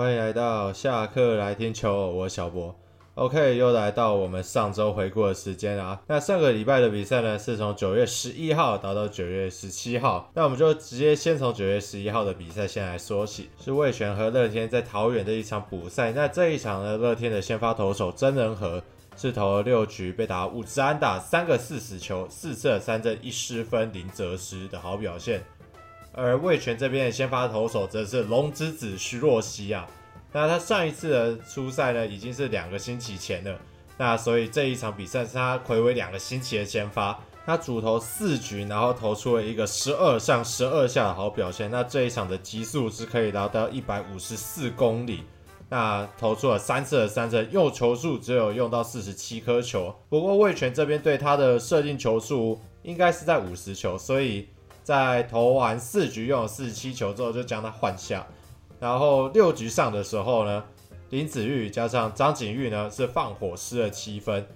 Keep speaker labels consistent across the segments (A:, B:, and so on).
A: 欢迎来到下课来听球，我小博。OK，又来到我们上周回顾的时间啊。那上个礼拜的比赛呢，是从九月十一号打到九月十七号。那我们就直接先从九月十一号的比赛先来说起，是味全和乐天在桃园的一场补赛。那这一场呢，乐天的先发投手曾仁和是投了六局，被打五支安打，三个四死球，四射三振，一失分，零责失的好表现。而味全这边的先发投手则是龙之子徐若曦啊。那他上一次的出赛呢，已经是两个星期前了。那所以这一场比赛是他睽违两个星期的先发，他主投四局，然后投出了一个十二上十二下的好表现。那这一场的极速是可以达到一百五十四公里。那投出了三次的三振，用球数只有用到四十七颗球。不过味全这边对他的设定球数应该是在五十球，所以在投完四局用了四十七球之后，就将他换下。然后六局上的时候呢，林子玉加上张景玉呢是放火失了七分，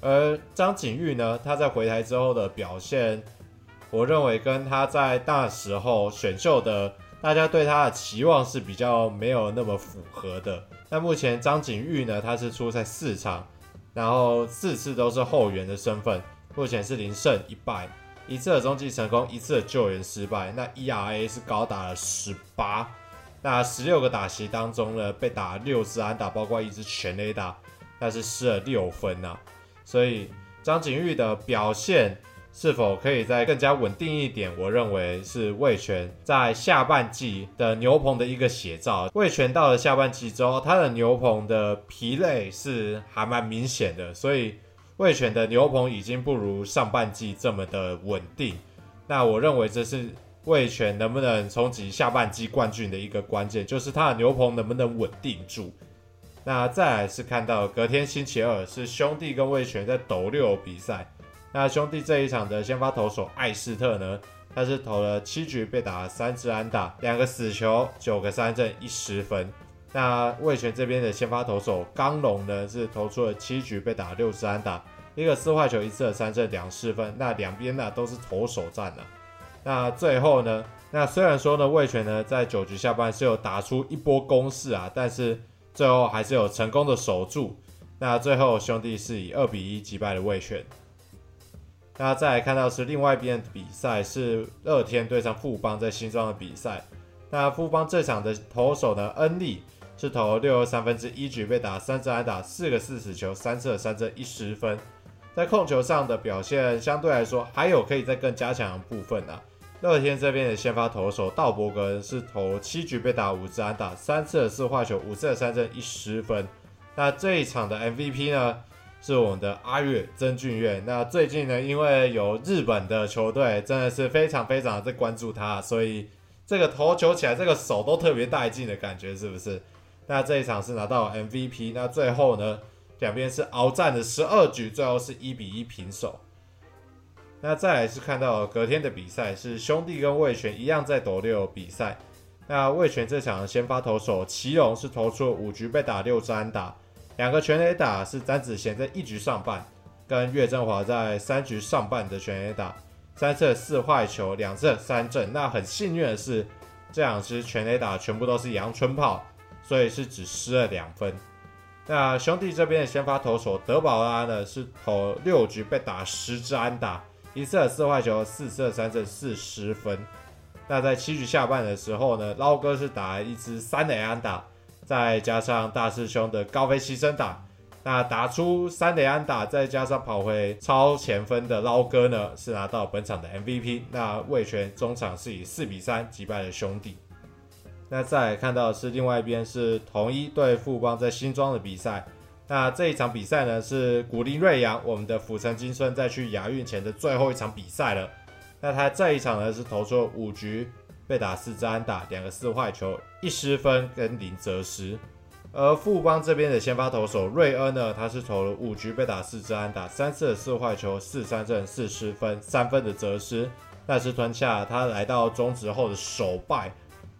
A: 而张景玉呢，他在回台之后的表现，我认为跟他在那时候选秀的大家对他的期望是比较没有那么符合的。那目前张景玉呢，他是出赛四场，然后四次都是后援的身份，目前是零胜一败，一次的中继成功，一次的救援失败，那 ERA 是高达了十八。那十六个打席当中呢，被打六支安打，包括一支全垒打，但是失了六分呐、啊。所以张景玉的表现是否可以再更加稳定一点？我认为是味全在下半季的牛棚的一个写照。味全到了下半季之后，他的牛棚的疲累是还蛮明显的，所以味全的牛棚已经不如上半季这么的稳定。那我认为这是。味全能不能冲击下半季冠军的一个关键，就是他的牛棚能不能稳定住。那再来是看到隔天星期二是兄弟跟味全在斗六比赛。那兄弟这一场的先发投手艾斯特呢，他是投了七局被打了三支安打，两个死球，九个三振，一失分。那味全这边的先发投手刚龙呢，是投出了七局被打六十安打，一个四坏球，一次的三振，两失分。那两边呢都是投手战呢。那最后呢？那虽然说呢，味全呢在九局下半是有打出一波攻势啊，但是最后还是有成功的守住。那最后兄弟是以二比一击败了味全。那再来看到是另外一边的比赛，是乐天对上富邦在新庄的比赛。那富邦这场的投手呢，恩利是投六又三分之一局被打三次安打，四个四死球，三次的三振，一失分。在控球上的表现相对来说还有可以再更加强的部分啊。乐天这边的先发投手道伯格是投七局被打五次安打，三次的四坏球，五次的三振，一失分。那这一场的 MVP 呢，是我们的阿月曾俊岳。那最近呢，因为有日本的球队真的是非常非常的在关注他，所以这个投球起来这个手都特别带劲的感觉，是不是？那这一场是拿到 MVP。那最后呢，两边是鏖战的十二局，最后是一比一平手。那再来是看到隔天的比赛，是兄弟跟魏权一样在斗六比赛。那魏全这场先发投手祁隆是投出了五局被打六支安打，两个全垒打是詹子贤在一局上半，跟岳振华在三局上半的全垒打，三次四坏球，两次三振。那很幸运的是，这两支全垒打全部都是阳春炮，所以是只失了两分。那兄弟这边的先发投手德保拉呢，是投六局被打十支安打。一次四坏球，四次三振，四十分。那在七局下半的时候呢，捞哥是打了一支三垒安打，再加上大师兄的高飞牺牲打，那打出三垒安打，再加上跑回超前分的捞哥呢，是拿到本场的 MVP。那味全中场是以四比三击败了兄弟。那再来看到是另外一边是同一对富邦在新庄的比赛。那这一场比赛呢，是古林瑞阳，我们的府城金孙在去亚运前的最后一场比赛了。那他这一场呢，是投出了五局被打四支安打，两个四坏球，一失分跟零责失。而富邦这边的先发投手瑞恩呢，他是投了五局被打四支安打，三次的四坏球，四三振，四失分，三分的责失。但是吞下他来到中职后的首败，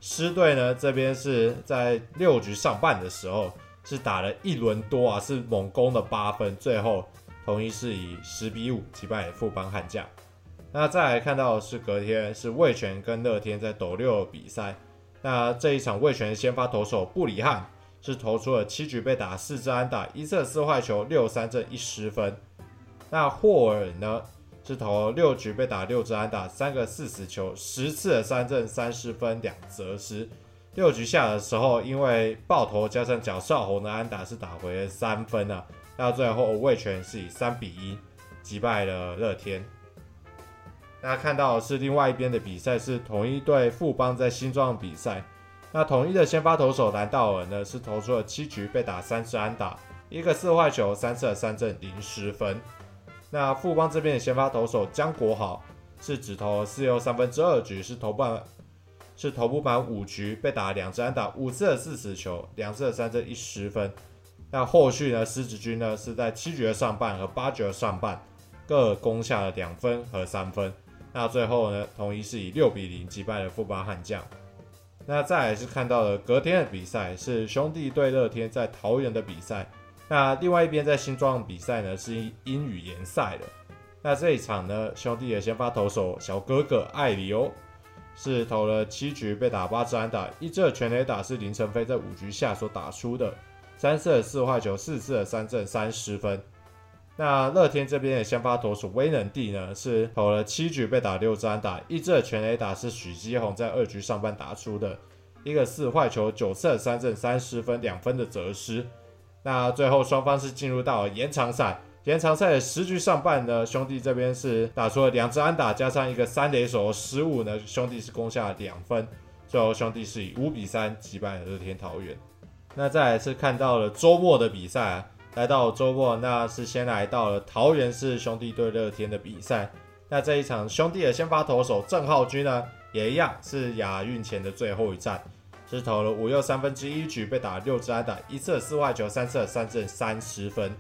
A: 狮队呢这边是在六局上半的时候。是打了一轮多啊，是猛攻的八分，最后统一是以十比五击败富邦悍将。那再来看到的是隔天是味全跟乐天在斗六比赛。那这一场味全先发投手布里汉是投出了七局被打四支安打，一次四坏球，六三振一失分。那霍尔呢是投六局被打六支安打，三个四死球，十次的三振三十分两责失。六局下的时候，因为爆头加上脚少红的安打是打回了三分啊。到最后味全是以三比一击败了乐天。那看到的是另外一边的比赛是统一对富邦在新庄比赛。那统一的先发投手兰道尔呢是投出了七局被打三支安打，一个四坏球，三次的三振零失分。那富邦这边的先发投手江国豪是只投了四又三分之二局，是投半是投不满五局被打两支安打，五次的四死球，两次的三振一十分。那后续呢，狮子军呢是在七局的上半和八局的上半各攻下了两分和三分。那最后呢，统一是以六比零击败了富邦悍将。那再来是看到了隔天的比赛，是兄弟对乐天在桃园的比赛。那另外一边在新庄比赛呢，是因雨联赛的。那这一场呢，兄弟的先发投手小哥哥艾里欧是投了七局被打八支安打，一支的全垒打是林承飞在五局下所打出的，三次四坏球，四次的三振三十分。那乐天这边的先发投手威能帝呢，是投了七局被打六支安打，一支的全垒打是许基宏在二局上半打出的，一个四坏球，九次三振三十分，两分的折失。那最后双方是进入到延长赛，延长赛的十局上半呢，兄弟这边是打出了两支安打，加上一个三垒手失误呢，兄弟是攻下了两分，最后兄弟是以五比三击败了乐天桃园。那再来是看到了周末的比赛啊。来到周末，那是先来到了桃园市兄弟对乐天的比赛。那这一场兄弟的先发投手郑浩均呢，也一样是亚运前的最后一战，是投了五又三分之一局，被打六支安打，一次四坏球，三次三振，三十分。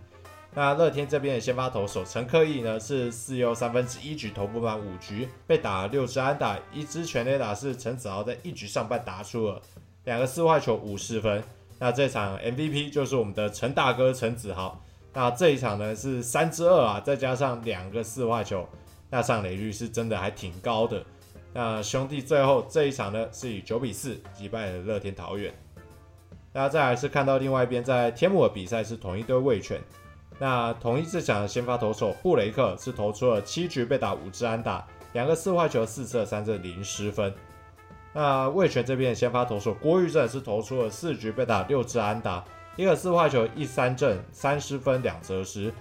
A: 那乐天这边的先发投手陈克义呢，是四又三分之一局，投不满五局，被打六支安打，一支全垒打是陈子豪在一局上半打出了两个四坏球，五十分。那这场 MVP 就是我们的陈大哥陈子豪。那这一场呢是三支二啊，再加上两个四坏球，那上垒率是真的还挺高的。那兄弟最后这一场呢是以九比四击败了乐天桃园。那再来是看到另外一边在天母的比赛是同一对味全。那同一这场的先发投手布雷克是投出了七局被打五支安打，两个四坏球，四射三振零失分。那味全这边的先发投手郭玉正是投出了四局被打六支安打，一个四坏球，一三振，三失分两责失。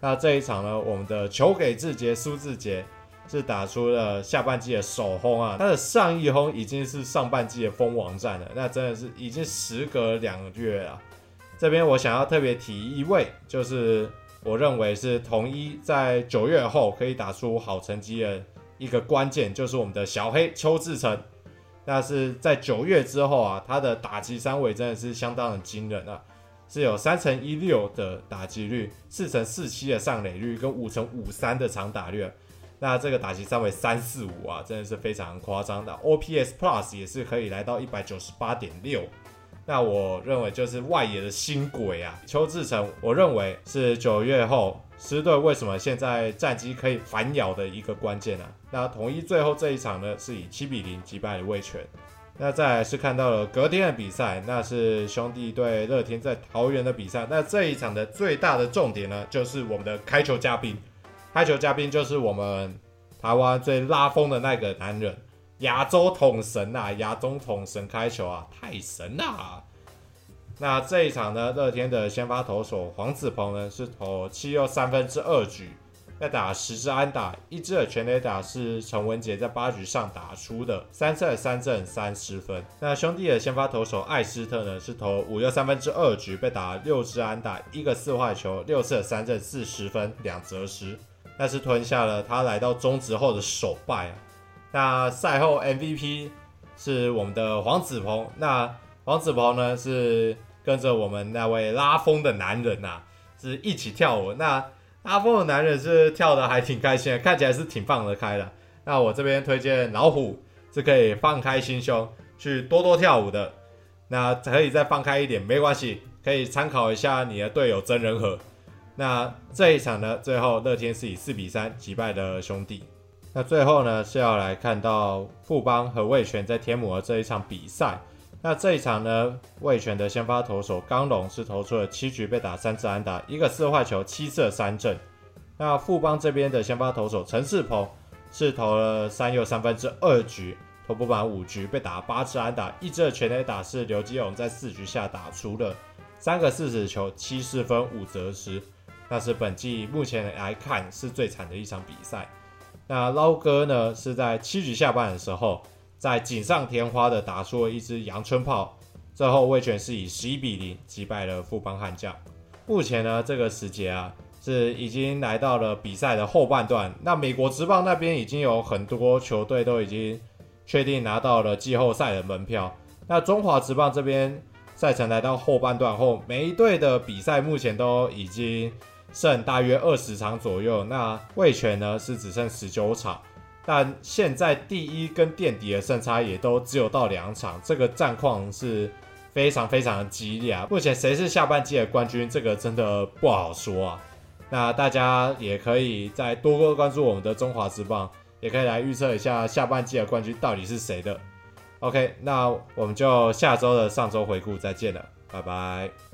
A: 那这一场呢，我们的球给志杰苏志杰是打出了下半季的首轰啊，他的上一轰已经是上半季的封王战了，那真的是已经时隔两个月了。这边我想要特别提一位，就是我认为是统一在九月后可以打出好成绩的一个关键，就是我们的小黑邱志成。那是在九月之后啊，他的打击三围真的是相当的惊人啊，是有三成一六的打击率，四成四七的上垒率，跟五成五三的长打率。那这个打击三围三四五啊，真的是非常夸张的。OPS Plus 也是可以来到一百九十八点六。那我认为就是外野的新鬼啊，邱志成，我认为是九月后狮队为什么现在战绩可以反咬的一个关键啊。那统一最后这一场呢，是以七比零击败了味全。那再来是看到了隔天的比赛，那是兄弟对乐天在桃园的比赛。那这一场的最大的重点呢，就是我们的开球嘉宾，开球嘉宾就是我们台湾最拉风的那个男人。亚洲统神啊，亚洲统神开球啊，太神啦！那这一场呢，乐天的先发投手黄子鹏呢是投七又三分之二局，要打十支安打，一支的全垒打是陈文杰在八局上打出的，三次的三振三十分。那兄弟的先发投手艾斯特呢是投五又三分之二局，被打六支安打，一个四坏球，六次的三振四十分两责失，但是吞下了他来到中职后的首败啊。那赛后 MVP 是我们的黄子鹏。那黄子鹏呢是跟着我们那位拉风的男人呐、是一起跳舞。那拉风的男人是跳的还挺开心的，看起来是挺放得开的。那我这边推荐老虎是可以放开心胸去多多跳舞的。那可以再放开一点没关系，可以参考一下你的队友曾仁和。那这一场呢，最后乐天是以四比三击败了兄弟。那最后呢是要来看到富邦和味全在天母的这一场比赛。那这一场呢，味全的先发投手刚龙是投出了七局被打三次安打，一个四坏球，七次三振。那富邦这边的先发投手陈世鹏是投了三又三分之二局，投不满五局被打八次安打，一支的全垒打是刘基鸿在四局下打出了三个四死球，七四分五责失。那是本季目前来看是最惨的一场比赛。那捞哥呢是在七局下半的时候。在锦上添花的打出了一支阳春炮，最后味全是以十一比零击败了富邦悍将。目前呢，这个时节啊是已经来到了比赛的后半段。那美国职棒那边已经有很多球队都已经确定拿到了季后赛的门票。那中华职棒这边赛程来到后半段后，每一队的比赛目前都已经剩大约二十场左右。那魏全呢是只剩十九场。但现在第一跟垫底的胜差也都只有到两场，这个战况是非常非常的激烈啊！目前谁是下半季的冠军，这个真的不好说啊。那大家也可以再多多关注我们的中华职棒，也可以来预测一下下半季的冠军到底是谁的。OK，那我们就下周的上周回顾再见了，拜拜。